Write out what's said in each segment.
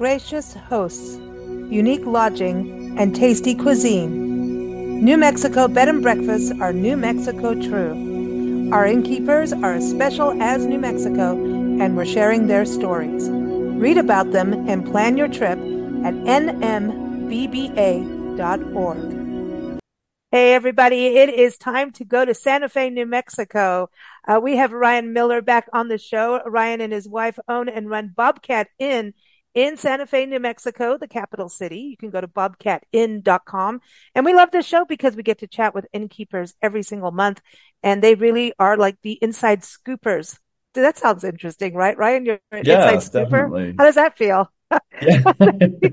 gracious hosts, unique lodging, and tasty cuisine. New Mexico Bed and Breakfasts are New Mexico true. Our innkeepers are as special as New Mexico, and we're sharing their stories. Read about them and plan your trip at nmbba.org. Hey, everybody, it is time to go to Santa Fe, New Mexico. Uh, we have Ryan Miller back on the show. Ryan and his wife own and run Bobcat Inn in Santa Fe, New Mexico, the capital city. You can go to bobcatinn.com. And we love this show because we get to chat with innkeepers every single month. And they really are like the inside scoopers. That sounds interesting, right? Ryan, you're an Yeah, inside scooper. definitely. How does that feel? Yeah.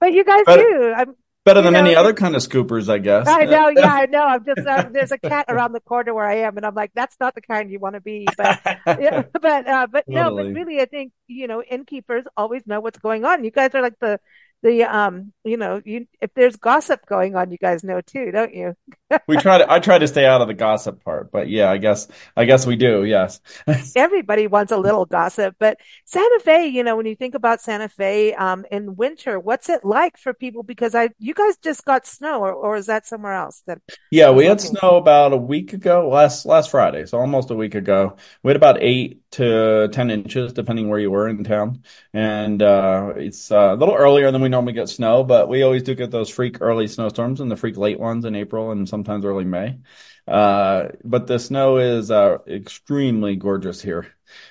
But you guys Better- do. I'm, Better than know, any other kind of scoopers, I guess. I know, yeah, I know. I'm just uh, there's a cat around the corner where I am, and I'm like, that's not the kind you want to be. But yeah, but uh, but no, but really, I think you know, innkeepers always know what's going on. You guys are like the the um, you know, you if there's gossip going on, you guys know too, don't you? We try to I try to stay out of the gossip part, but yeah, I guess I guess we do, yes. Everybody wants a little gossip, but Santa Fe, you know, when you think about Santa Fe um in winter, what's it like for people? Because I you guys just got snow, or or is that somewhere else that Yeah, we had snow about a week ago, last last Friday, so almost a week ago. We had about eight to ten inches, depending where you were in town. And uh, it's uh, a little earlier than we normally get snow, but we always do get those freak early snowstorms and the freak late ones in April and sometimes early May. Uh, but the snow is uh, extremely gorgeous here.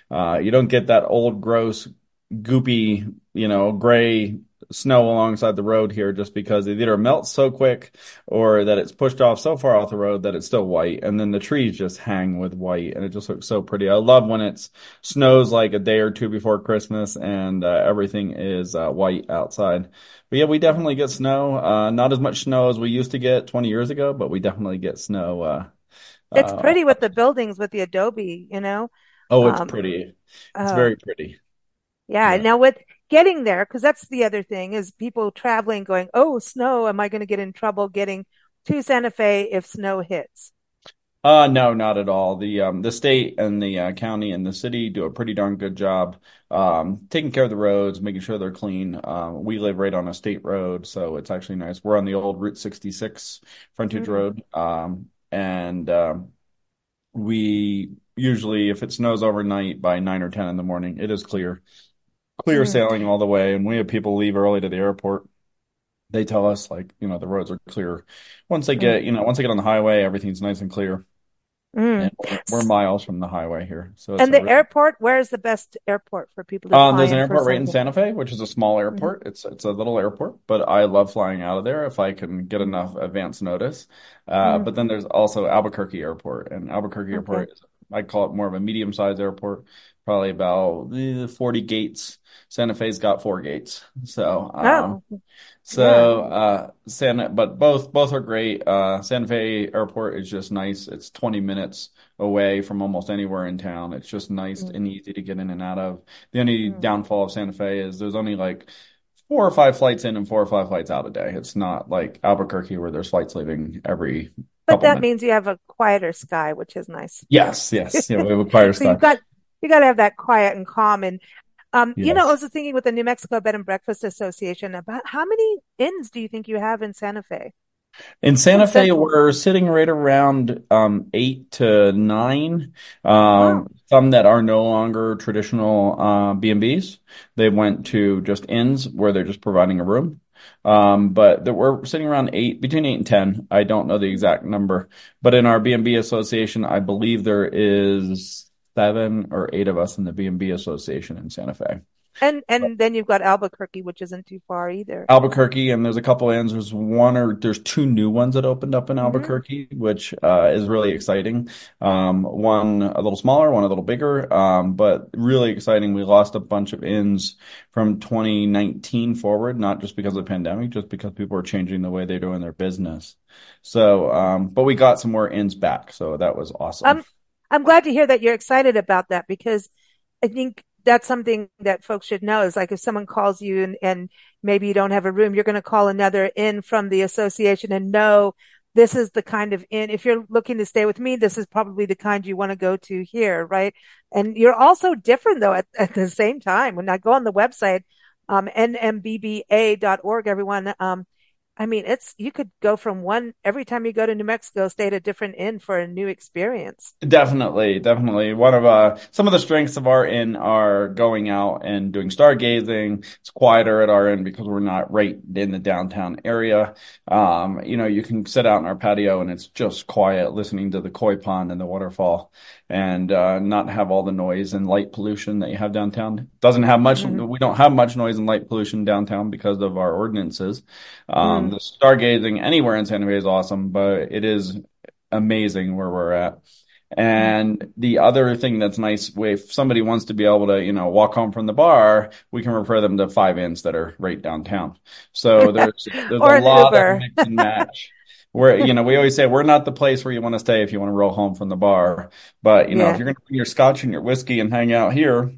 Uh, you don't get that old, gross, goopy, you know, gray snow alongside the road here just because it either melts so quick or that it's pushed off so far off the road that it's still white and then the trees just hang with white and it just looks so pretty. I love when it snows like a day or two before Christmas and uh, everything is uh, white outside. But yeah, we definitely get snow. Uh, not as much snow as we used to get 20 years ago, but we definitely get snow. Uh, it's uh, pretty with the buildings with the adobe, you know? oh, it's Um, pretty. It's uh, very pretty. Yeah. Yeah. Now with getting there, because that's the other thing is people traveling going, oh, snow, am I going to get in trouble getting to Santa Fe if snow hits? Uh, no, not at all. The um the state and the uh, county and the city do a pretty darn good job um taking care of the roads, making sure they're clean. Uh, we live right on a state road, so it's actually nice. We're on the old Route 66 frontage Mhm. road. Um and um we usually if it snows overnight by 9 or 10 in the morning, it is clear. Clear Mhm. sailing all the way, and we have people leave early to the airport. They tell us like, you know, the roads are clear. Once they get, you know, once they get on the highway, everything's nice and clear. Mm. And we're, we're miles from the highway here. So it's And the really- airport, where is the best airport for people to um, there's an airport right in Santa Fe? Which is a small airport. It's it's a little airport, but I love flying out of there if I can get enough advance notice. Uh, Mhm. but then there's also Albuquerque Airport, and Albuquerque Airport is I call it more of a medium-sized airport, probably about the 40 gates. Santa Fe's got four gates. So um, Oh, So, uh, Santa, but both both are great. Uh, Santa Fe Airport is just nice. It's 20 minutes away from almost anywhere in town. It's just nice Mm. and easy to get in and out of. The only Mm. downfall of Santa Fe is there's only like four or five flights in and four or five flights out a day. It's not like Albuquerque where there's flights leaving every but that minutes. means you have a quieter sky, which is nice. Yes, yes. Yeah, we have a quieter So you've sky. got you got to have that quiet and calm. And um, you know, I was just thinking with the New Mexico Bed and Breakfast Association about how many inns do you think you have in Santa Fe? In Santa Fe, we're sitting right around um, eight to nine. Wow. Um, some that are no longer traditional uh, B&Bs. They went to just inns where they're just providing a room. Um, but that we're sitting around eight, between eight and ten. I don't know the exact number, but in our B&B association, I believe there is seven or eight of us in the B&B association in Santa Fe. And and then you've got Albuquerque, which isn't too far either. Albuquerque, and there's a couple ends. There's one or there's two new ones that opened up in Mhm. Albuquerque, which uh, is really exciting. Um, one a little smaller, one a little bigger, um, but really exciting. We lost a bunch of inns from 2019 forward, not just because of the pandemic, just because people are changing the way they're doing their business. So, um, but we got some more inns back, so that was awesome. I'm glad to hear that you're excited about that because I think that's something that folks should know is like if someone calls you and, and maybe you don't have a room, you're going to call another inn from the association and know this is the kind of inn. If you're looking to stay with me, this is probably the kind you want to go to here, right? And you're also different though at, at the same time. When I go on the website, um, nmbba.org, everyone. Um, I mean, it's, you could go from one, every time you go to New Mexico, stay at a different inn for a new experience. Definitely, definitely. One of uh some of the strengths of our inn are going out and doing stargazing. It's quieter at our inn because we're not right in the downtown area. Um, you know, you can sit out in our patio and it's just quiet, listening to the koi pond and the waterfall, and uh, not have all the noise and light pollution that you have downtown. Doesn't have much. Mm-hmm. We don't have much noise and light pollution downtown because of our ordinances. Um, Mm. the stargazing anywhere in Santa Fe is awesome, but it is amazing where we're at. And the other thing that's nice, if somebody wants to be able to, you know, walk home from the bar, we can refer them to five inns that are right downtown. So there's there's a lot Uber. of mix and match. Where, you know, we always say we're not the place where you want to stay if you want to roll home from the bar. But, you know, Yeah. if you're going to bring your scotch and your whiskey and hang out here,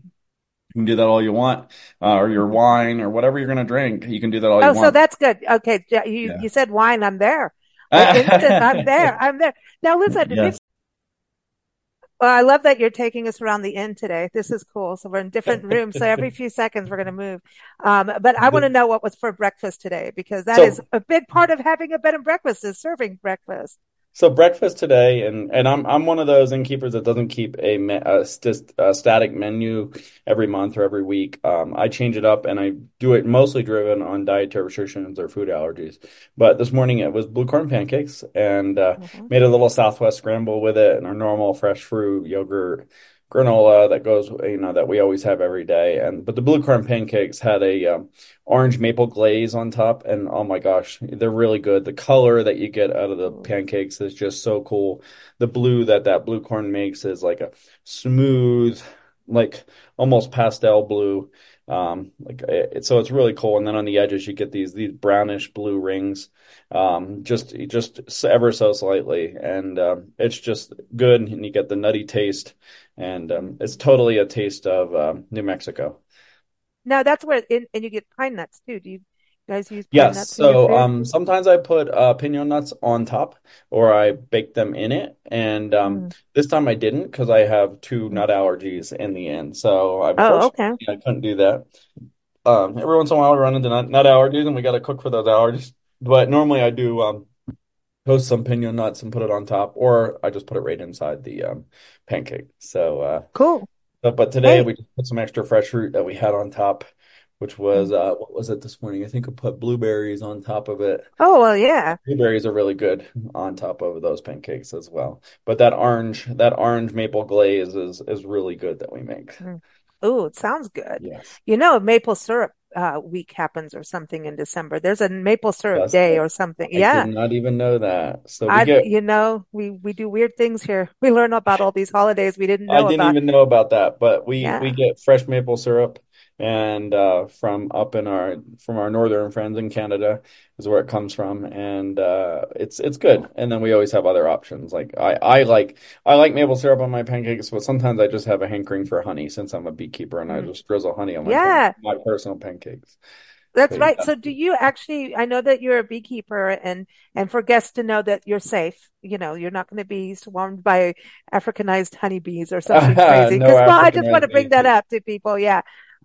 you can do that all you want, uh, or your wine or whatever you're going to drink. You can do that all Oh, you want. Oh, so that's good. Okay. You, Yeah. you said wine. I'm there. Instant. I'm there. I'm there. Now listen, Yes. well, I love that you're taking us around the inn today. This is cool. So we're in different rooms. So every few seconds we're going to move. Um, but I want to know what was for breakfast today because that So- is a big part of having a bed and breakfast is serving breakfast. So breakfast today, and and I'm I'm one of those innkeepers that doesn't keep a, me, a, st a static menu every month or every week. Um, I change it up, and I do it mostly driven on dietary restrictions or food allergies. But this morning it was blue corn pancakes, and uh, Mhm. made a little Southwest scramble with it, and our normal fresh fruit yogurt granola that goes, you know, that we always have every day. And but the blue corn pancakes had a um, orange maple glaze on top, and oh my gosh, they're really good. The color that you get out of the pancakes is just so cool. The blue that that blue corn makes is like a smooth, like almost pastel blue. Um, like it, so it's really cool. And then on the edges you get these these brownish blue rings, um, just just ever so slightly, and um, it's just good. And you get the nutty taste, and um, it's totally a taste of um, New Mexico. Now that's where, and, and you get pine nuts too. Do you guys use Yes, so um, sometimes I put uh, pinon nuts on top, or I bake them in it. And um, Mm. this time I didn't because I have two nut allergies in the end. So Oh, okay. I couldn't do that. Um, every once in a while we run into nut, nut allergies, and we got to cook for those allergies. But normally I do um, toast some pinon nuts and put it on top, or I just put it right inside the um, pancake. So, uh, Cool. but, but today Hey. we just put some extra fresh fruit that we had on top, which was uh, what was it this morning? I think I put blueberries on top of it. Oh, well, yeah. Blueberries are really good on top of those pancakes as well. But that orange, that orange maple glaze is is really good that we make. Oh, it sounds good. Yes. You know, maple syrup uh, week happens or something in December. There's a maple syrup Does day it? or something. I Yeah. did not even know that. So I, get you know, we we do weird things here. We learn about all these holidays we didn't know I didn't about. even know about that, but we Yeah. we get fresh maple syrup and uh from up in our from our northern friends in Canada is where it comes from and uh it's it's good. And then we always have other options. Like I I like I like maple syrup on my pancakes, but sometimes I just have a hankering for honey since I'm a beekeeper and I Mm. just drizzle honey on my Yeah. my personal pancakes. That's So right. yeah. So do you actually, I know that you're a beekeeper and, and for guests to know that you're safe, you know, you're not going to be swarmed by Africanized honeybees or something crazy. No Because, well, I just want to bring that up to people. Yeah.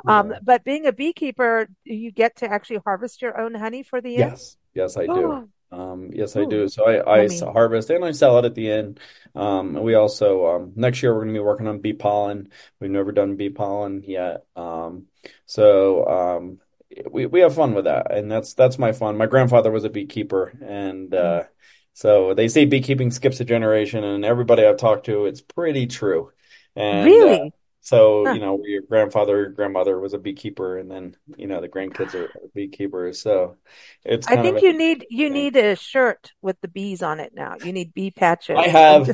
Um, but being a beekeeper, you get to actually harvest your own honey for the inn? Yes. Yes, I do. Oh, Um, yes, I do. So I, yummy. harvest and I sell it at the end. Um, and we also, um, next year we're going to be working on bee pollen. We've never done bee pollen yet. Um, so, um, we, we have fun with that. And that's, that's my fun. My grandfather was a beekeeper and, Mm. uh, so they say beekeeping skips a generation and everybody I've talked to, it's pretty true. And, uh, Really? So, Huh. you know, your grandfather, grandmother was a beekeeper and then, you know, the grandkids are beekeepers. So it's I think a you need you thing. need a shirt with the bees on it now. You need bee patches. I have,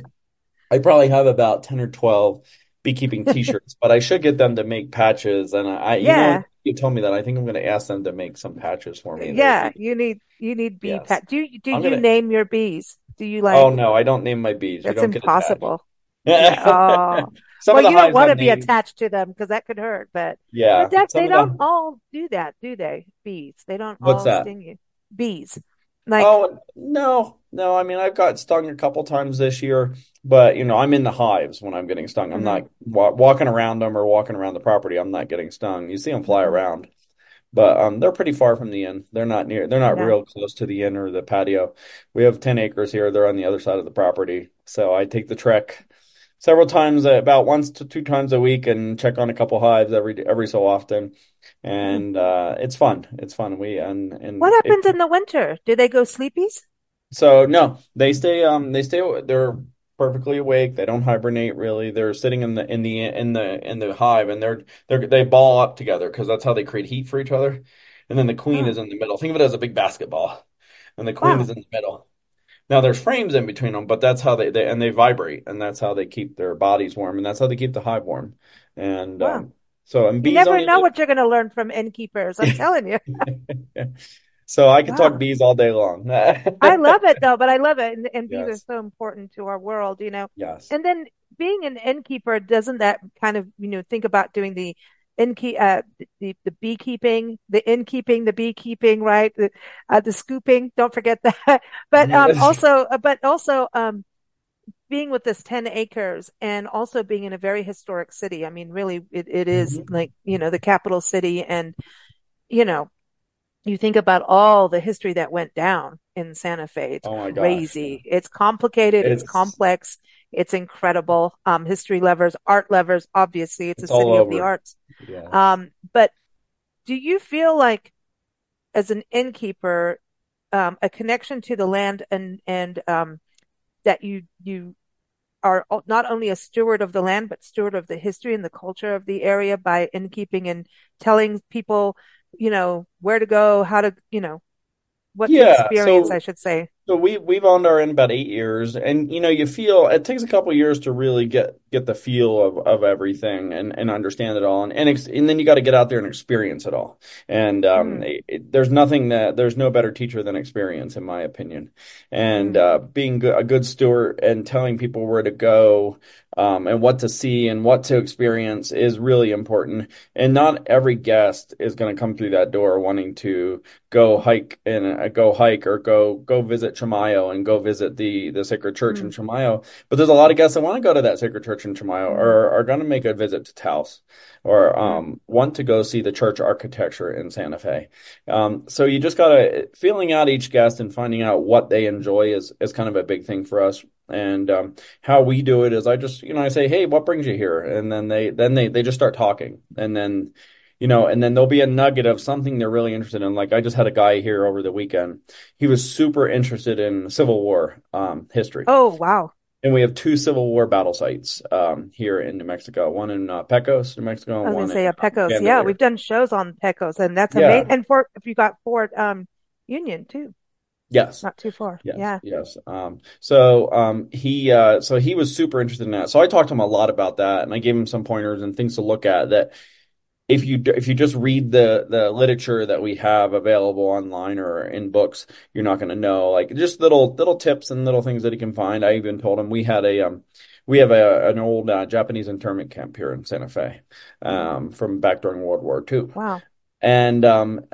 I probably have about 10 or 12 beekeeping t-shirts, but I should get them to make patches. And I, you know, Yeah. you told me that. I think I'm going to ask them to make some patches for me. Yeah, you need you need bee Yes. pat. Do you do I'm you gonna, name your bees? Do you like? oh no, I don't name my bees. That's don't get attached. impossible. Yeah. Oh. Some Well, you don't want to be names. attached to them because that could hurt, but Yeah. they don't the, all do that, do they? Bees. They don't what's all that? sting you. Bees. Like, Oh, no, no. I mean, I've got stung a couple times this year, but you know, I'm in the hives when I'm getting stung. I'm mhm, not wa walking around them or walking around the property. I'm not getting stung. You see them fly mhm. around. but um, they're pretty far from the inn. They're not near. They're not Yeah. real close to the inn or the patio. We have 10 acres here. They're on the other side of the property. So I take the trek several times, uh, about once to two times a week, and check on a couple hives every every so often. And uh, it's fun. It's fun. We and and What it, happens in the winter? Do they go sleepies? so no, they stay. Um, they stay. They're perfectly awake. They don't hibernate really. They're sitting in the in the in the in the hive, and they're they're they ball up together because that's how they create heat for each other. And then the queen Oh, is in the middle. Think of it as a big basketball, and the queen is in the middle. Now there's frames in between them, but that's how they, they and they vibrate, and that's how they keep their bodies warm, and that's how they keep the hive warm. And Wow. um, so and You never know live. what you're going to learn from innkeepers. I'm telling you. So I could talk bees all day long. I love it though, but I love it. And, and bees are so important to our world, you know. yes. And then being an innkeeper, doesn't that kind of, you know, think about doing the innkeep, uh, the, the beekeeping, the innkeeping, the beekeeping, right? The, uh, the scooping. Don't forget that. But, um, also, uh, but also, um, being with this 10 acres and also being in a very historic city. I mean, really, it, it is Mhm. like, you know, the capital city and, you know, you think about all the history that went down in Santa Fe. It's Oh my gosh. Crazy. It's complicated. It's It's complex. It's incredible. Um, history lovers, art lovers, obviously it's a it's all city of the arts. Yes. Um, but do you feel like as an innkeeper, um, a connection to the land and, and, um, that you, you are not only a steward of the land, but steward of the history and the culture of the area by innkeeping and telling people, you know, where to go, how to, you know, what Yeah. experience, I should say. So we we've owned our in about eight years, and you know you feel it takes a couple years to really get get the feel of, of everything and, and understand it all, and and, ex and then you got to get out there and experience it all. And um, Mm, it, it- there's nothing that there's no better teacher than experience, in my opinion. And mm, uh, being go- a good steward and telling people where to go, um, and what to see and what to experience is really important. And not every guest is going to come through that door wanting to go hike and uh, go hike or go go visit Chimayo and go visit the the sacred church in mm, Chimayo. But there's a lot of guests that want to go to that sacred church in Chimayo mm, or are going to make a visit to Taos or mm, um, want to go see the church architecture in Santa Fe. Um, so you just gotta feeling out each guest and finding out what they enjoy is is kind of a big thing for us. And um, how we do it is I just you know I say hey what brings you here and then they then they they just start talking and then you know, and then there'll be a nugget of something they're really interested in. Like I just had a guy here over the weekend. He was super interested in Civil War um, history, Oh, wow. and we have two Civil War battle sites um, here in New Mexico. One in uh, Pecos, New Mexico, I was gonna one say in Pecos. Yeah, we've done shows on Pecos, and that's amazing. And Fort, if you got Fort um Union too, Yes. not too far. Yes, Yeah. yes. Um, so um, he uh, so he was super interested in that. So I talked to him a lot about that, and I gave him some pointers and things to look at that if you if you just read the the literature that we have available online or in books, you're not going to know. Like just little little tips and little things that he can find. I even told him we had a um we have a an old uh, Japanese internment camp here in Santa Fe, Mm. um, from back during World War II. Wow. And um,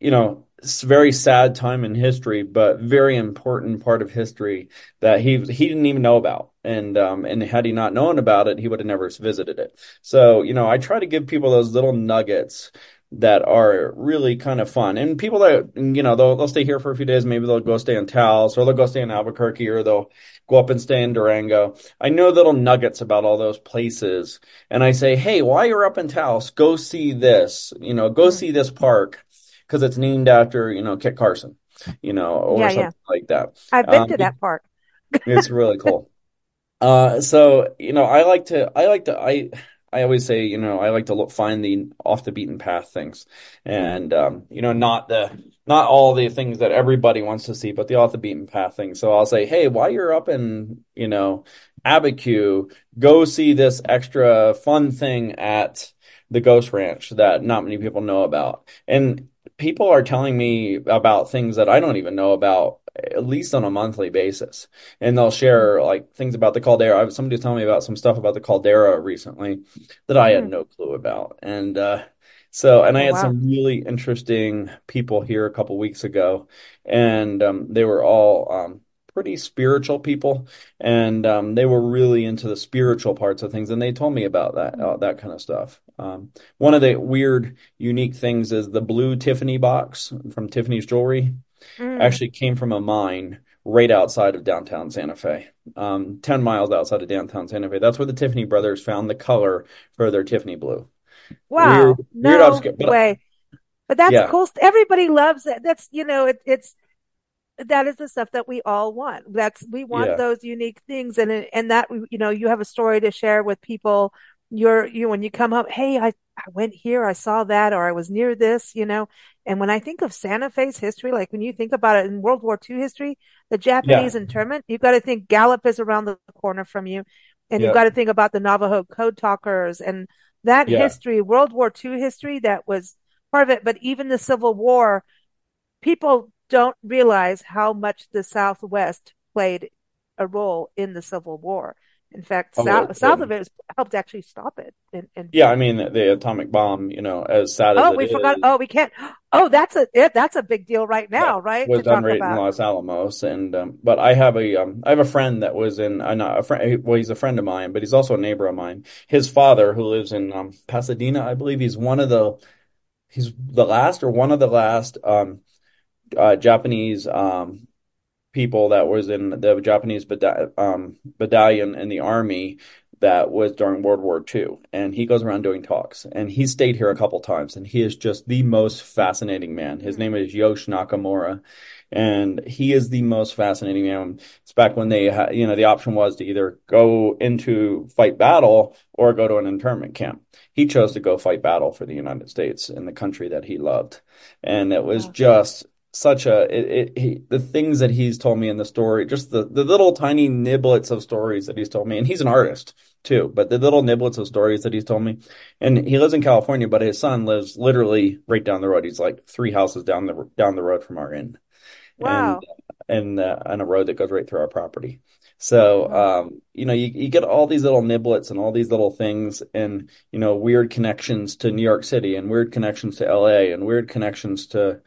you know, very sad time in history, but very important part of history that he he didn't even know about. And um, and had he not known about it, he would have never visited it. So, you know, I try to give people those little nuggets that are really kind of fun. And people that, you know, they'll they'll stay here for a few days, maybe they'll go stay in Taos or they'll go stay in Albuquerque or they'll go up and stay in Durango. I know little nuggets about all those places. And I say, hey, while you're up in Taos, go see this, you know, go Mm. see this park because it's named after, you know, Kit Carson, you know, or Yeah, yeah. something like that. I've been Um, to that park. it's really cool. Uh, so, you know, I like to, I like to, I, I always say, you know, I like to look, find the off the beaten path things and, um, you know, not the, not all the things that everybody wants to see, but the off the beaten path things. So I'll say, hey, while you're up in, you know, Abiquiu, go see this extra fun thing at the Ghost Ranch that not many people know about. And people are telling me about things that I don't even know about, at least on a monthly basis. And they'll share like things about the caldera. Somebody was telling me about some stuff about the caldera recently that I had Mm. no clue about. And uh, so, and I Oh, had wow. some really interesting people here a couple weeks ago, and um, they were all um, pretty spiritual people, and um, they were really into the spiritual parts of things, and they told me about that Mm. uh, that kind of stuff. Um, one of the weird, unique things is the blue Tiffany box from Tiffany's Jewelry Mm. actually came from a mine right outside of downtown Santa Fe, um, 10 miles outside of downtown Santa Fe. That's where the Tiffany brothers found the color for their Tiffany blue. Wow. Weird, weird No obscure, but way. But that's yeah, cool. Everybody loves it. That's, you know, it, it's, that is the stuff that we all want. That's, we want yeah, those unique things. And, and that, you know, you have a story to share with people. You're, you, when you come up, hey, I, I went here, I saw that, or I was near this, you know. And when I think of Santa Fe's history, like when you think about it in World War II history, the yeah, Japanese internment, you've got to think Gallup is around the corner from you. And you've got to think about the Navajo code talkers and that yeah. history, World War II history, that was part of it. But even the Civil War, people don't realize how much the Southwest played a role in the Civil War. In fact, Oh, south south of it was, helped actually stop it. And, and Yeah, I mean, the, atomic bomb, you know, as sad as oh, we forgot. is, Oh, we can't. Oh, that's a it, that's a big deal right now, right? was done right in. Los Alamos, and um, but I have a um, I have a friend that was in uh, not a friend. Well, he's a friend of mine, but he's also a neighbor of mine. His father, who lives in um, Pasadena, I believe, he's one of the he's the last or one of the last um, uh, Japanese um, people that was in the Japanese um, battalion in the army that was during World War II. And he goes around doing talks. And he stayed here a couple times. And he is just the most fascinating man. His name is Yosh Nakamura. And he is the most fascinating man. It's back when they had, you know, the option was to either go into fight battle or go to an internment camp. He chose to go fight battle for the United States in the country that he loved. And it was Wow. just such a it, it he, the things that he's told me in the story, just the the little tiny niblets of stories that he's told me, and he's an artist too, but the little niblets of stories that he's told me, and he lives in California, but his son lives literally right down the road. He's like three houses down the down the road from our inn, and Wow. and uh, on a road that goes right through our property. So, um, you know, you, you get all these little niblets and all these little things and, you know, weird connections to New York City and weird connections to LA and weird connections to,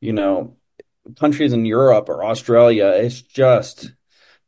you know, countries in Europe or Australia. It's just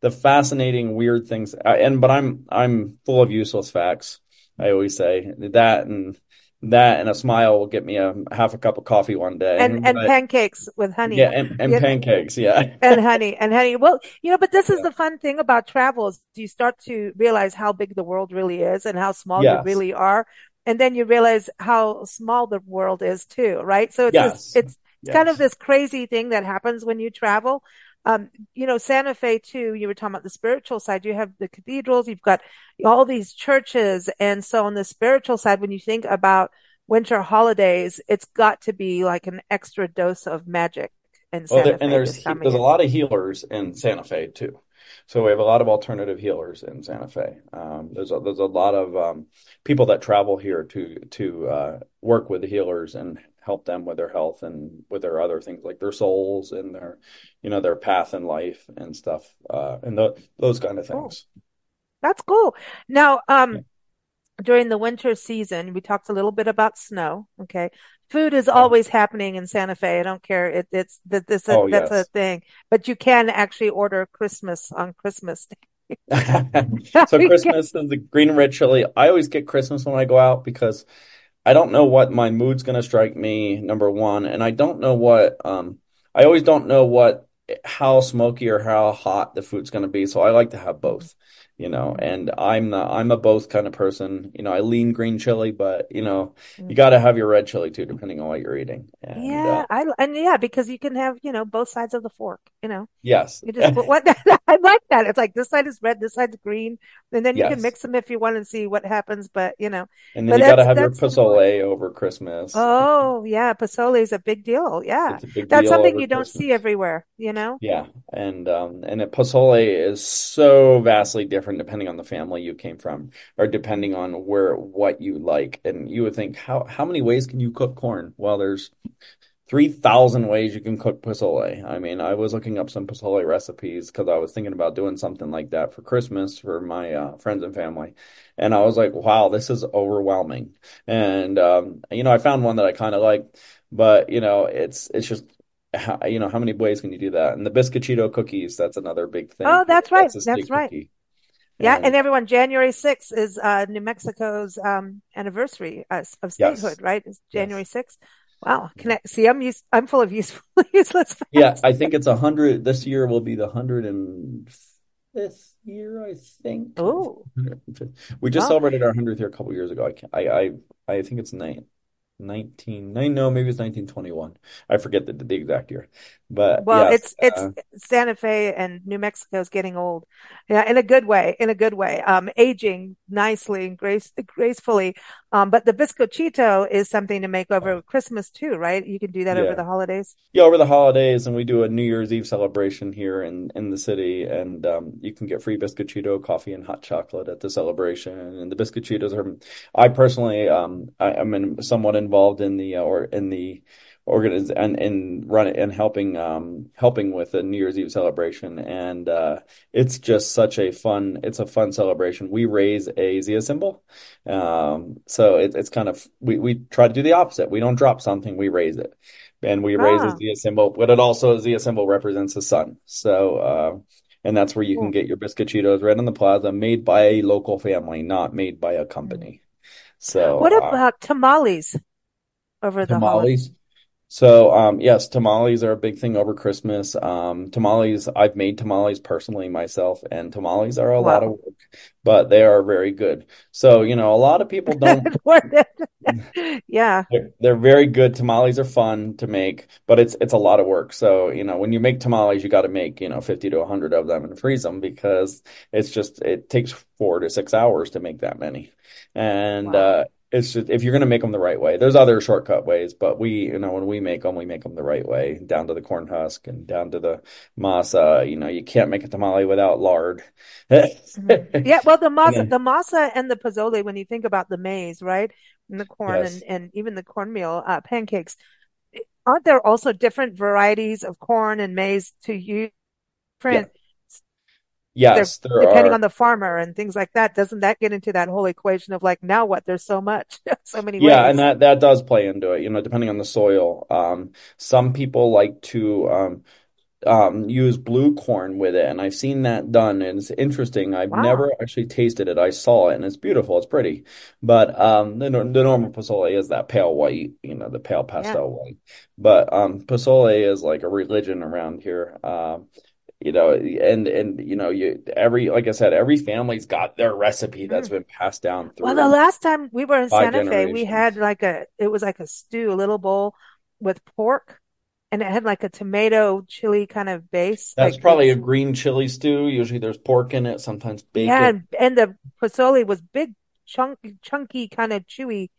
the fascinating, weird things. I, and but I'm I'm full of useless facts. I always say that and that and a smile will get me a half a cup of coffee one day. And and But pancakes with honey yeah, and, and Yeah. pancakes, yeah. And honey, and honey. Well, you know, but this is Yeah. the fun thing about travels is you start to realize how big the world really is and how small you really are. And then you realize how small the world is too, right? So it's this, Yes. It's, it's kind of this crazy thing that happens when you travel. Um, you know, Santa Fe too, you were talking about the spiritual side. You have the cathedrals, you've got all these churches. And so on the spiritual side, when you think about winter holidays, it's got to be like an extra dose of magic in Well, there, and there's this he- time of there's a lot of healers in Santa Fe too. So we have a lot of alternative healers in Santa Fe. Um, there's a, there's a lot of um, people that travel here to to uh, work with the healers and help them with their health and with their other things like their souls and their you know their path in life and stuff uh, and tho- those kind of Cool. things. That's cool. Now, Yeah. um, during the winter season, we talked a little bit about snow. Okay. Food is always happening in Santa Fe. I don't care. It, it's that this, Oh that's a thing, but you can actually order Christmas on Christmas Day. So Christmas and the green and red chili. I always get Christmas when I go out because I don't know what my mood's gonna strike me, number one, and I don't know what um I always don't know what how smoky or how hot the food's gonna be, so I like to have both, you know, and I'm the I'm a both kind of person. You know, I lean green chili, but you know, you gotta have your red chili too, depending on what you're eating. And uh Yeah, I and yeah, because you can have, you know, both sides of the fork, you know. yes. You just put what I like that. It's like this side is red, this side's green, and then you can mix them if you want and see what happens. But you know, And but then you gotta have your pozole over Christmas. Oh yeah, pozole is a big deal. Yeah, big that's deal something you don't see everywhere, you know. Yeah, and um, and a pozole is so vastly different depending on the family you came from, or depending on where what you like. And you would think, how how many ways can you cook corn? Well, there's 3,000 ways you can cook pozole. I mean, I was looking up some pozole recipes because I was thinking about doing something like that for Christmas for my uh, friends and family. And I was like, wow, this is overwhelming. And um, you know, I found one that I kind of like but you know, it's it's just how, you know, how many ways can you do that? And the biscochito cookies, that's another big thing Oh, that's right. That's That's right. cookie. Yeah, And and everyone, January 6th is uh, New Mexico's um, anniversary uh, of yes, statehood, right? It's January yes. 6th. Wow. Can I see? I'm used. I'm full of useful, useless Yeah. I think it's a hundred. This year will be the hundred and fifth year, I think. Oh, We just well, celebrated our hundredth year a couple years ago. I can't, I, I I think it's nine, 19, nine, no, maybe it's 1921. I forget the the exact year. But Well, yes, it's it's uh, Santa Fe and New Mexico is getting old. Yeah, in a good way, in a good way. Um, aging nicely and grace gracefully. Um, but the bizcochito is something to make over Christmas too, right? You can do that over the holidays. Yeah, over the holidays, and we do a New Year's Eve celebration here in in the city, and um, you can get free biscochito, coffee, and hot chocolate at the celebration. And the biscochitos are, I personally, um, I, I'm in, somewhat involved in the uh, or in the organiz and and run and helping um helping with the New Year's Eve celebration, and uh, it's just such a fun, it's a fun celebration. We raise a Zia symbol, um, so it, it's kind of we we try to do the opposite. We don't drop something, we raise it and we raise a Ah, Zia symbol, but it also Zia symbol represents the sun. So, uh, and that's where you can get your biscochitos right on the plaza, made by a local family, not made by a Mm. company. So, What uh, about tamales over the holiday? So, um, yes, tamales are a big thing over Christmas. Um, tamales, I've made tamales personally myself, and tamales are a lot of work, but they are very good. So, you know, a lot of people don't Yeah. They're, they're very good. Tamales are fun to make, but it's it's a lot of work. So, you know, when you make tamales, you got to make, you know, 50 to 100 of them and freeze them because it's just it takes four to six hours to make that many. And Wow. uh it's just if you're going to make them the right way. There's other shortcut ways, but we, you know, when we make them, we make them the right way, down to the corn husk and down to the masa. You know, you can't make a tamale without lard. Mhm. Yeah, well, the masa, then, the masa and the pozole, when you think about the maize, right? And the corn and, yes. and even the cornmeal, uh, pancakes, aren't there also different varieties of corn and maize to use? Yeah. Yes, there depending are. on the farmer and things like that. Doesn't that get into that whole equation of like, now what? There's so much, so many Yeah, and that that does play into it, you know, depending on the soil. Um, some people like to um, um, use blue corn with it, and I've seen that done, and it's interesting. I've Wow. never actually tasted it. I saw it, and it's beautiful. It's pretty, but um, the the normal pozole is that pale white, you know, the pale Yeah. pastel white. But um, pozole is like a religion around here. Um, you know, and and you know, you every like I said, every family's got their recipe that's Mm. been passed down Well, the last time we were in Santa Fe, we had like a, it was like a stew, a little bowl with pork and it had like a tomato chili kind of base. That's Like probably a green chili stew. Usually there's pork in it, sometimes yeah. And, and the pozole was big, chunky, chunky kind of chewy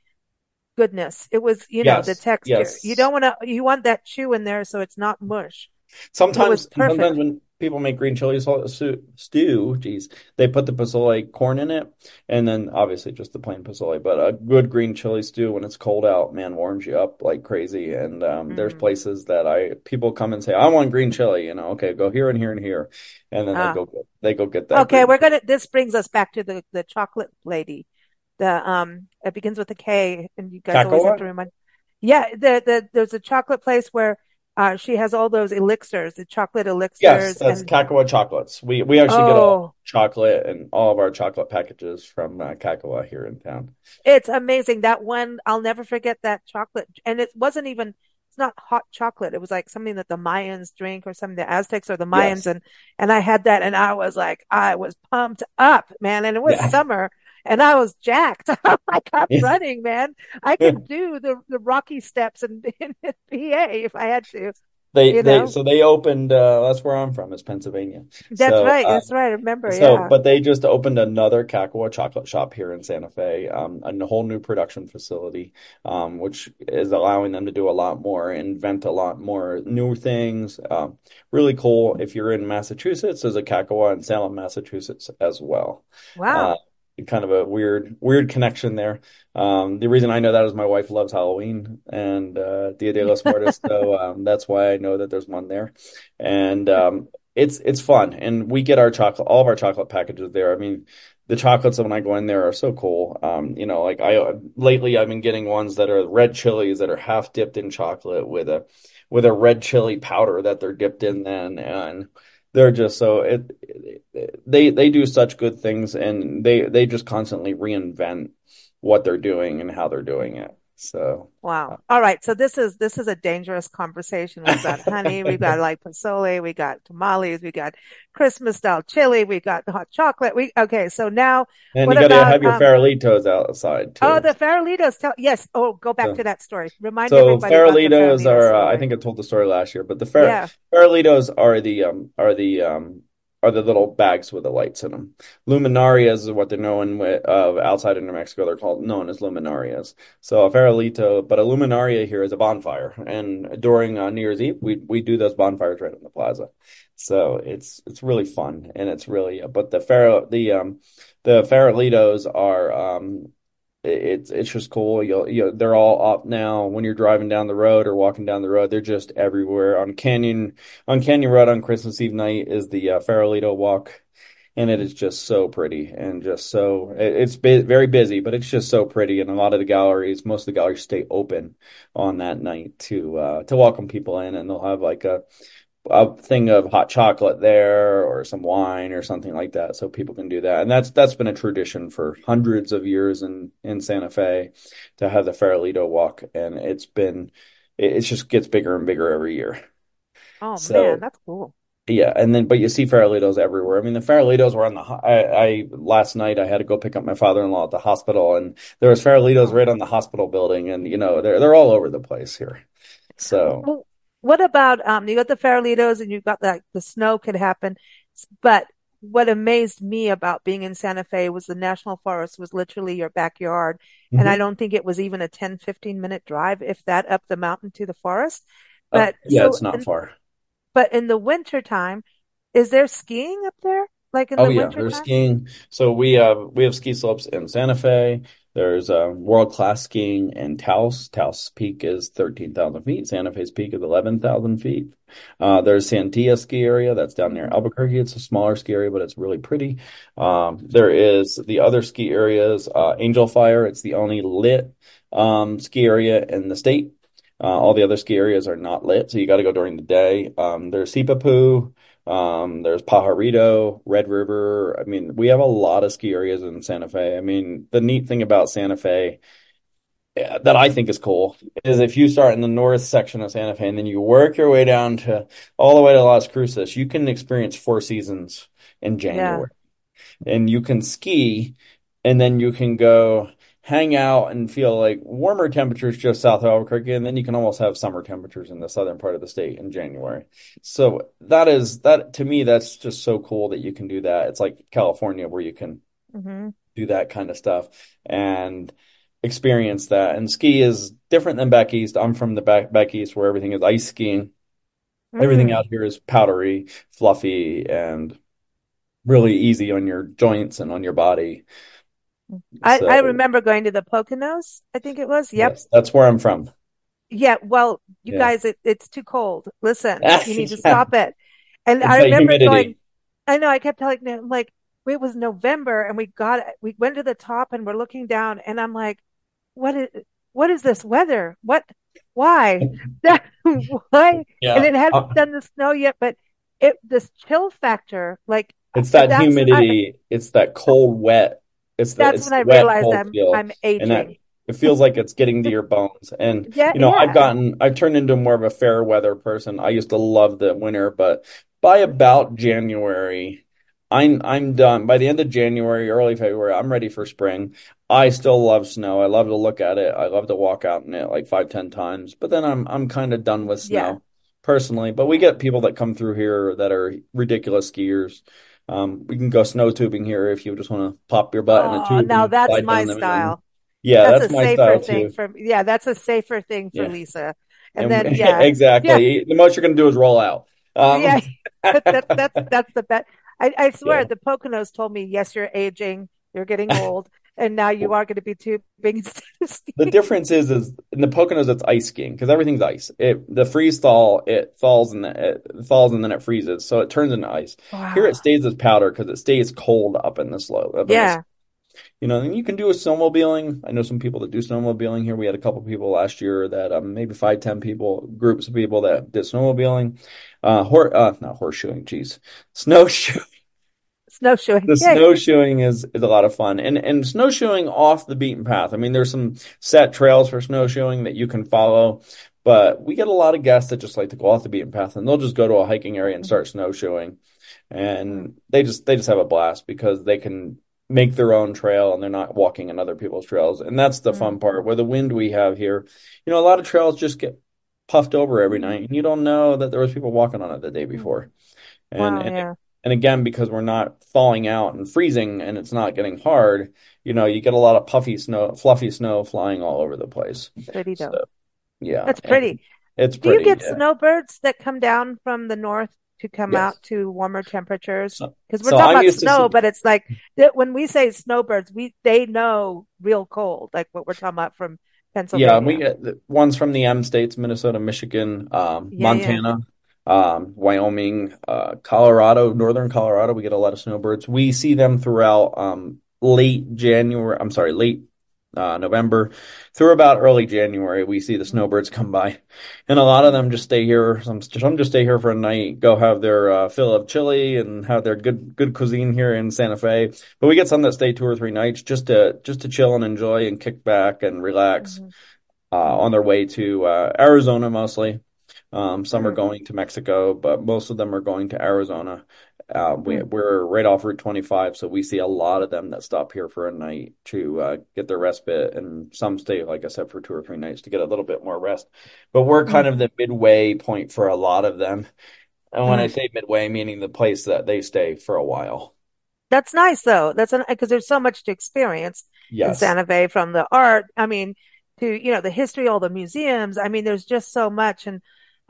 goodness. It was, you know, the Yes, texture. You don't want to, you want that chew in there so it's not mush. Sometimes, sometimes when people make green chili stew, geez, they put the pozole corn in it, and then obviously just the plain pozole. But a good green chili stew when it's cold out, man, warms you up like crazy. And um, there's Mm. places that I people come and say, I want green chili. You know, okay, go here and here and here, and then they Ah, go get they go get that okay. We're chili. gonna, this brings us back to the, the chocolate lady. The, um, it begins with a K and you guys always have to remind Yeah, the the there's a chocolate place where uh she has all those elixirs, the chocolate elixirs. Yes, that's and Kakawa chocolates. We we actually get all oh, chocolate and all of our chocolate packages from uh, Kakawa here in town. it's amazing. That one, I'll never forget that chocolate. And it wasn't even it's not hot chocolate. It was like something that the Mayans drink or something, the Aztecs or the Mayans Yes. and and I had that and I was like I was pumped up, man. And it was Yeah. summer and I was jacked. I'm like I'm Yeah. running, man. I could do the the Rocky steps in, in PA if I had to, They you they so they opened uh that's where I'm from is Pennsylvania. That's So right. uh That's right. I remember. so Yeah. but they just opened another Kakawa chocolate shop here in Santa Fe, um a whole new production facility, um which is allowing them to do a lot more, invent a lot more new things. Um really cool. If you're in Massachusetts, there's a Kakawa in Salem, Massachusetts as well. Uh Wow. Kind of a weird weird connection there. Um, the reason I know that is my wife loves Halloween and uh, Dia de los Muertos, so um, that's why I know that there's one there. And um, it's it's fun, and we get our chocolate, all of our chocolate packages there. I mean, the chocolates when I go in there are so cool. Um, you know, like I lately I've been getting ones that are red chilies that are half dipped in chocolate with a with a red chili powder that they're dipped in then and they're just so it, it, they they do such good things and they they just constantly reinvent what they're doing and how they're doing it. So wow. Uh, All right. So this is this is a dangerous conversation. We've got honey, we've got like pozole, we got tamales, we got Christmas style chili, we got hot chocolate. We okay. So now and you got to have your um, farolitos outside too. Oh, the farolitos. Tell yes. Oh, go back so, to that story. Remind so everybody. Farolitos are. Uh, I think I told the story last year, but the far- yeah. farolitos are the um are the um are the little bags with the lights in them. Luminarias is what they're known with uh, outside of New Mexico. They're called known as luminarias. So a farolito, but a luminaria here is a bonfire, and during uh, New Year's Eve, we we do those bonfires right in the plaza. So it's it's really fun, and it's really. But the faro the um the farolitos are um it's it's just cool. You you they're all up now. When you're driving down the road or walking down the road, they're just everywhere. On Canyon on Canyon Road on Christmas Eve night is the uh, Farolito Walk, and it is just so pretty and just so it, it's bu- very busy, but it's just so pretty. And a lot of the galleries, most of the galleries stay open on that night to uh, to welcome people in, and they'll have like a a thing of hot chocolate there or some wine or something like that so people can do that and that's that's been a tradition for hundreds of years in in Santa Fe to have the Farolito walk and it's been it, it just gets bigger and bigger every year oh so, man that's cool yeah, and then but you see Farolitos everywhere. I mean, the Farolitos were on the. I, I last night I had to go pick up my father-in-law at the hospital, and there was Farolitos right on the hospital building, and you know they're they're all over the place here. So what about um you got the Farolitos and you've got like the snow could happen, but what amazed me about being in Santa Fe was the national forest was literally your backyard. Mm-hmm. And I don't think it was even a 10, 15 minute drive, if that up the mountain to the forest. Oh, but uh, yeah, so it's not in, far. But in the winter time, is there skiing up there? Like in oh the yeah, there's skiing. So we have we have ski slopes in Santa Fe. There's uh, world class skiing in Taos. Taos Peak is 13,000 feet. Santa Fe's Peak is 11,000 feet. Uh, there's Sandia ski area that's down near Albuquerque. It's a smaller ski area, but it's really pretty. Um, there is the other ski areas, uh, Angel Fire. It's the only lit um, ski area in the state. Uh, all the other ski areas are not lit, so you got to go during the day. Um, there's Sipapu. Um, there's Pajarito, Red River. I mean, we have a lot of ski areas in Santa Fe. I mean, the neat thing about Santa Fe that I think is cool is if you start in the north section of Santa Fe and then you work your way down to all the way to Las Cruces, you can experience four seasons in January. Yeah. And you can ski and then you can go hang out and feel like warmer temperatures just south of Albuquerque, and then you can almost have summer temperatures in the southern part of the state in January. So that is that to me, that's just so cool that you can do that. It's like California where you can mm-hmm. do that kind of stuff and experience that. And ski is different than back east. I'm from the back back east where everything is ice skiing. Mm. Everything out here is powdery, fluffy, and really easy on your joints and on your body. I, so, I remember going to the Poconos, I think it was. Yep. Yes, that's where I'm from. Yeah. Well, you yeah. guys, it, it's too cold. Listen, you need to yeah. stop it. And it's I remember going, I know I kept telling them like, it was November and we got, we went to the top and we're looking down and I'm like, what is, what is this weather? What, why? why? Yeah. And it hadn't uh, done the snow yet, but it, this chill factor, like, it's that humidity. I, it's that cold, wet it's the, that's it's when I realized I'm, I'm aging. That, it feels like it's getting to your bones. And yeah, you know, yeah. I've gotten I've turned into more of a fair weather person. I used to love the winter, but by about January, I'm I'm done. By the end of January, early February, I'm ready for spring. I still love snow. I love to look at it. I love to walk out in it like five, ten times. But then I'm I'm kind of done with snow yeah. personally. But we get people that come through here that are ridiculous skiers um, we can go snow tubing here if you just want to pop your butt oh, in a tube. Now that's my style. Yeah, that's, that's a safer thing too. for yeah, that's a safer thing for yeah. Lisa. And, and, then yeah, exactly. Yeah. The most you're going to do is roll out. Um, yeah, that, that, that's that's the bet. I, I swear, yeah. the Poconos told me, yes, you're aging, you're getting old and now you are going to be tubing instead of skiing. The difference is, is in the Poconos it's ice skiing because everything's ice. It the freeze thaw it falls and it falls and then it freezes, so it turns into ice. Wow. Here it stays as powder because it stays cold up in the slope. Yeah. You know, and you can do a snowmobiling. I know some people that do snowmobiling here. We had a couple people last year that um, maybe five, ten people, groups of people that did snowmobiling, uh, hor uh, not horseshoeing, geez, snowshoeing. Snowshoeing. The Yay. snowshoeing is is a lot of fun, and and snowshoeing off the beaten path. I mean, there's some set trails for snowshoeing that you can follow, but we get a lot of guests that just like to go off the beaten path, and they'll just go to a hiking area and start snowshoeing, and they just they just have a blast because they can make their own trail and they're not walking in other people's trails, and that's the fun mm. part. Where the wind we have here, you know, a lot of trails just get puffed over every night, and you don't know that there was people walking on it the day mm. before, and Wow, and yeah. And again, because we're not thawing out and freezing and it's not getting hard, you know, you get a lot of puffy snow, fluffy snow flying all over the place. Pretty So, dope. yeah, That's pretty. it's pretty. Do you get Yeah. snowbirds that come down from the north to come Yes. out to warmer temperatures? Because we're so talking I'm about snow, but it's like when we say snowbirds, we they know real cold, like what we're talking about from Pennsylvania. yeah, we get the ones from the M states, Minnesota, Michigan, um, yeah. Montana, um, Wyoming, uh, Colorado, northern Colorado. We get a lot of snowbirds. We see them throughout um, late January. I'm sorry, late uh, November through about early January. We see the snowbirds come by, and a lot of them just stay here. Some some just stay here for a night, go have their uh, fill of chili, and have their good good cuisine here in Santa Fe. But we get some that stay two or three nights just to just to chill and enjoy and kick back and relax Mhm. uh, on their way to uh, Arizona mostly. Um, some are Mm, going to Mexico, but most of them are going to Arizona. Uh, we, mm, we're right off Route 25, so we see a lot of them that stop here for a night to uh, get their respite, and some stay, like I said, for two or three nights to get a little bit more rest. But we're kind mm, of the midway point for a lot of them. And when I say midway, meaning the place that they stay for a while. That's nice though. That's because there's so much to experience in Santa Fe from the art. I mean, to, you know, the history, all the museums. I mean, there's just so much. And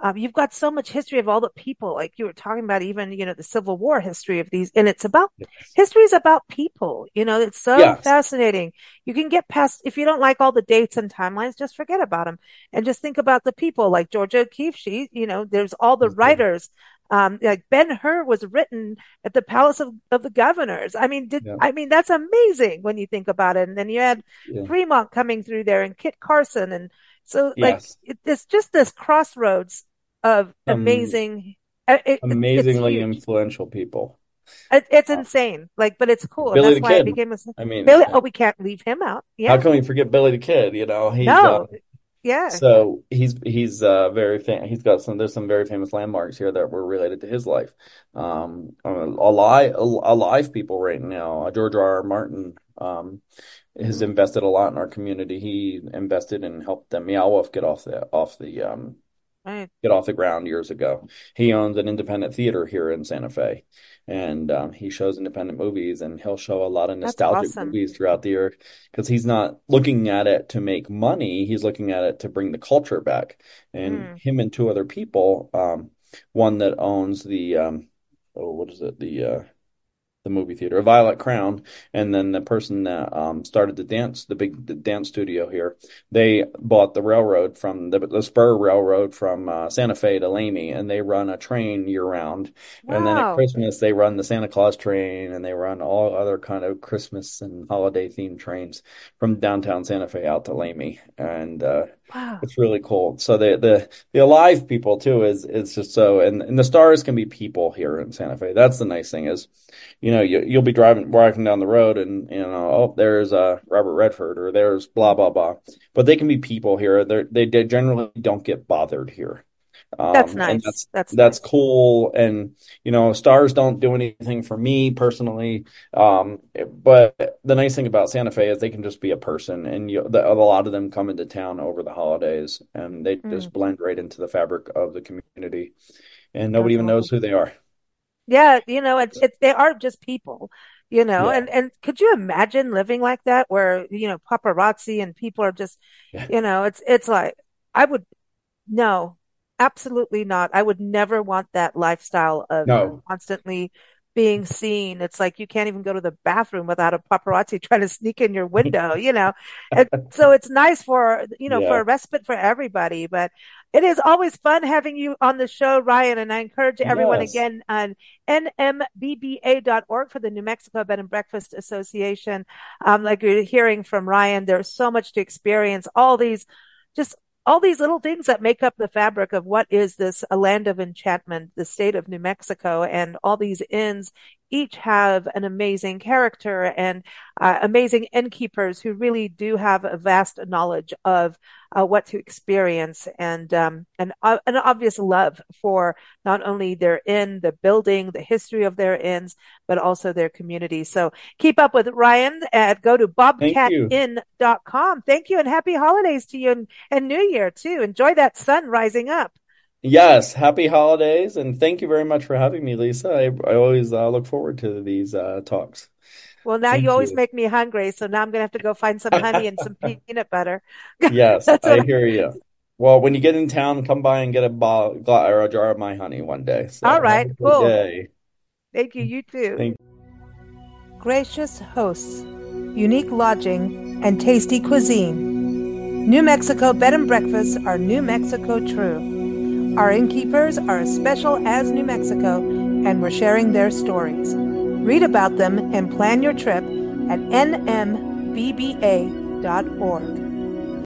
um, you've got so much history of all the people, like you were talking about, even, you know, the Civil War history of these. And it's about, Yes. history is about people. You know, it's so Yes. fascinating. You can get past, if you don't like all the dates and timelines, just forget about them and just think about the people like Georgia O'Keeffe. She, you know, there's all the good. writers. Um, like Ben Hur was written at the Palace of, of the Governors. I mean, did, Yeah. I mean, that's amazing when you think about it. And then you had Yeah. Fremont coming through there and Kit Carson. And so like, Yes. it, it's just this crossroads of Um, amazing, uh, it, amazingly influential people. It, it's Uh, insane. Like, but it's cool. Billy that's why it Kid. became a, I mean, Billy. Oh, we can't leave him out. Yeah. how can we forget Billy the Kid? You know, he's uh, No. Yeah. so he's he's uh very fam he's got some there's some very famous landmarks here that were related to his life. Um, uh, alive alive people right now. Uh, George R. R. Martin um has Mhm. invested a lot in our community. He invested and helped the Meow Wolf get off the off the um Right. get off the ground years ago. He owns an independent theater here in Santa Fe, and um, he shows independent movies, and he'll show a lot of nostalgic awesome. movies throughout the year because he's not looking at it to make money. He's looking at it to bring the culture back. And Mm. him and two other people, um, one that owns the um, oh, what is it? The uh, the movie theater, Violet Crown, and then the person that um, started the dance, the big the dance studio here, they bought the railroad from the, the spur railroad from uh, Santa Fe to Lamy, and they run a train year round. Wow. And then at Christmas, they run the Santa Claus train, and they run all other kind of Christmas and holiday themed trains from downtown Santa Fe out to Lamy, and uh, Wow. it's really cool. So the the the alive people too is is just so and and the stars can be people here in Santa Fe. That's the nice thing is, you know, you you'll be driving walking down the road and you know, oh, there's uh Robert Redford or there's blah blah blah. But they can be people here. They they generally don't get bothered here. That's Um, and nice. that's That's that's nice. cool. And you know, stars don't do anything for me personally. Um, but the nice thing about Santa Fe is they can just be a person, and you, the, a lot of them come into town over the holidays, and they Mm. just blend right into the fabric of the community, and nobody That's even knows who they are. Yeah, you know, it's it's they are just people, you know, Yeah, and and could you imagine living like that where, you know, paparazzi and people are just, yeah, you know, it's it's like I would no, absolutely not. I would never want that lifestyle of no, constantly being seen. It's like you can't even go to the bathroom without a paparazzi trying to sneak in your window, you know. And so it's nice for, you know, for a respite for everybody. But It is always fun having you on the show, Ryan, and I encourage everyone Yes. again on nmbba.org for the New Mexico Bed and Breakfast Association. Um, like you're hearing from Ryan, there's so much to experience. All these, just all these little things that make up the fabric of what is this a land of enchantment, the state of New Mexico, and all these inns each have an amazing character and uh, amazing innkeepers who really do have a vast knowledge of uh, what to experience and um, an, uh, an obvious love for not only their inn, the building, the history of their inns, but also their community. So keep up with Ryan and go to bobcatinn.com. Thank you and happy holidays to you and, and New Year too. Enjoy that sun rising up. Yes, happy holidays, and thank you very much for having me, Lisa. I, I always uh, look forward to these uh, talks. Well, now Thank you always you. make me hungry, so now I'm gonna have to go find some honey and some peanut butter. Yes, I hear you. Well, when you get in town, come by and get a bottle or a jar of my honey one day. So All have right, a good cool. day. Thank you. You too. Thank Gracious hosts, unique lodging, and tasty cuisine. New Mexico bed and breakfasts are New Mexico true. Our innkeepers are as special as New Mexico, and we're sharing their stories. Read about them and plan your trip at nmbba.org.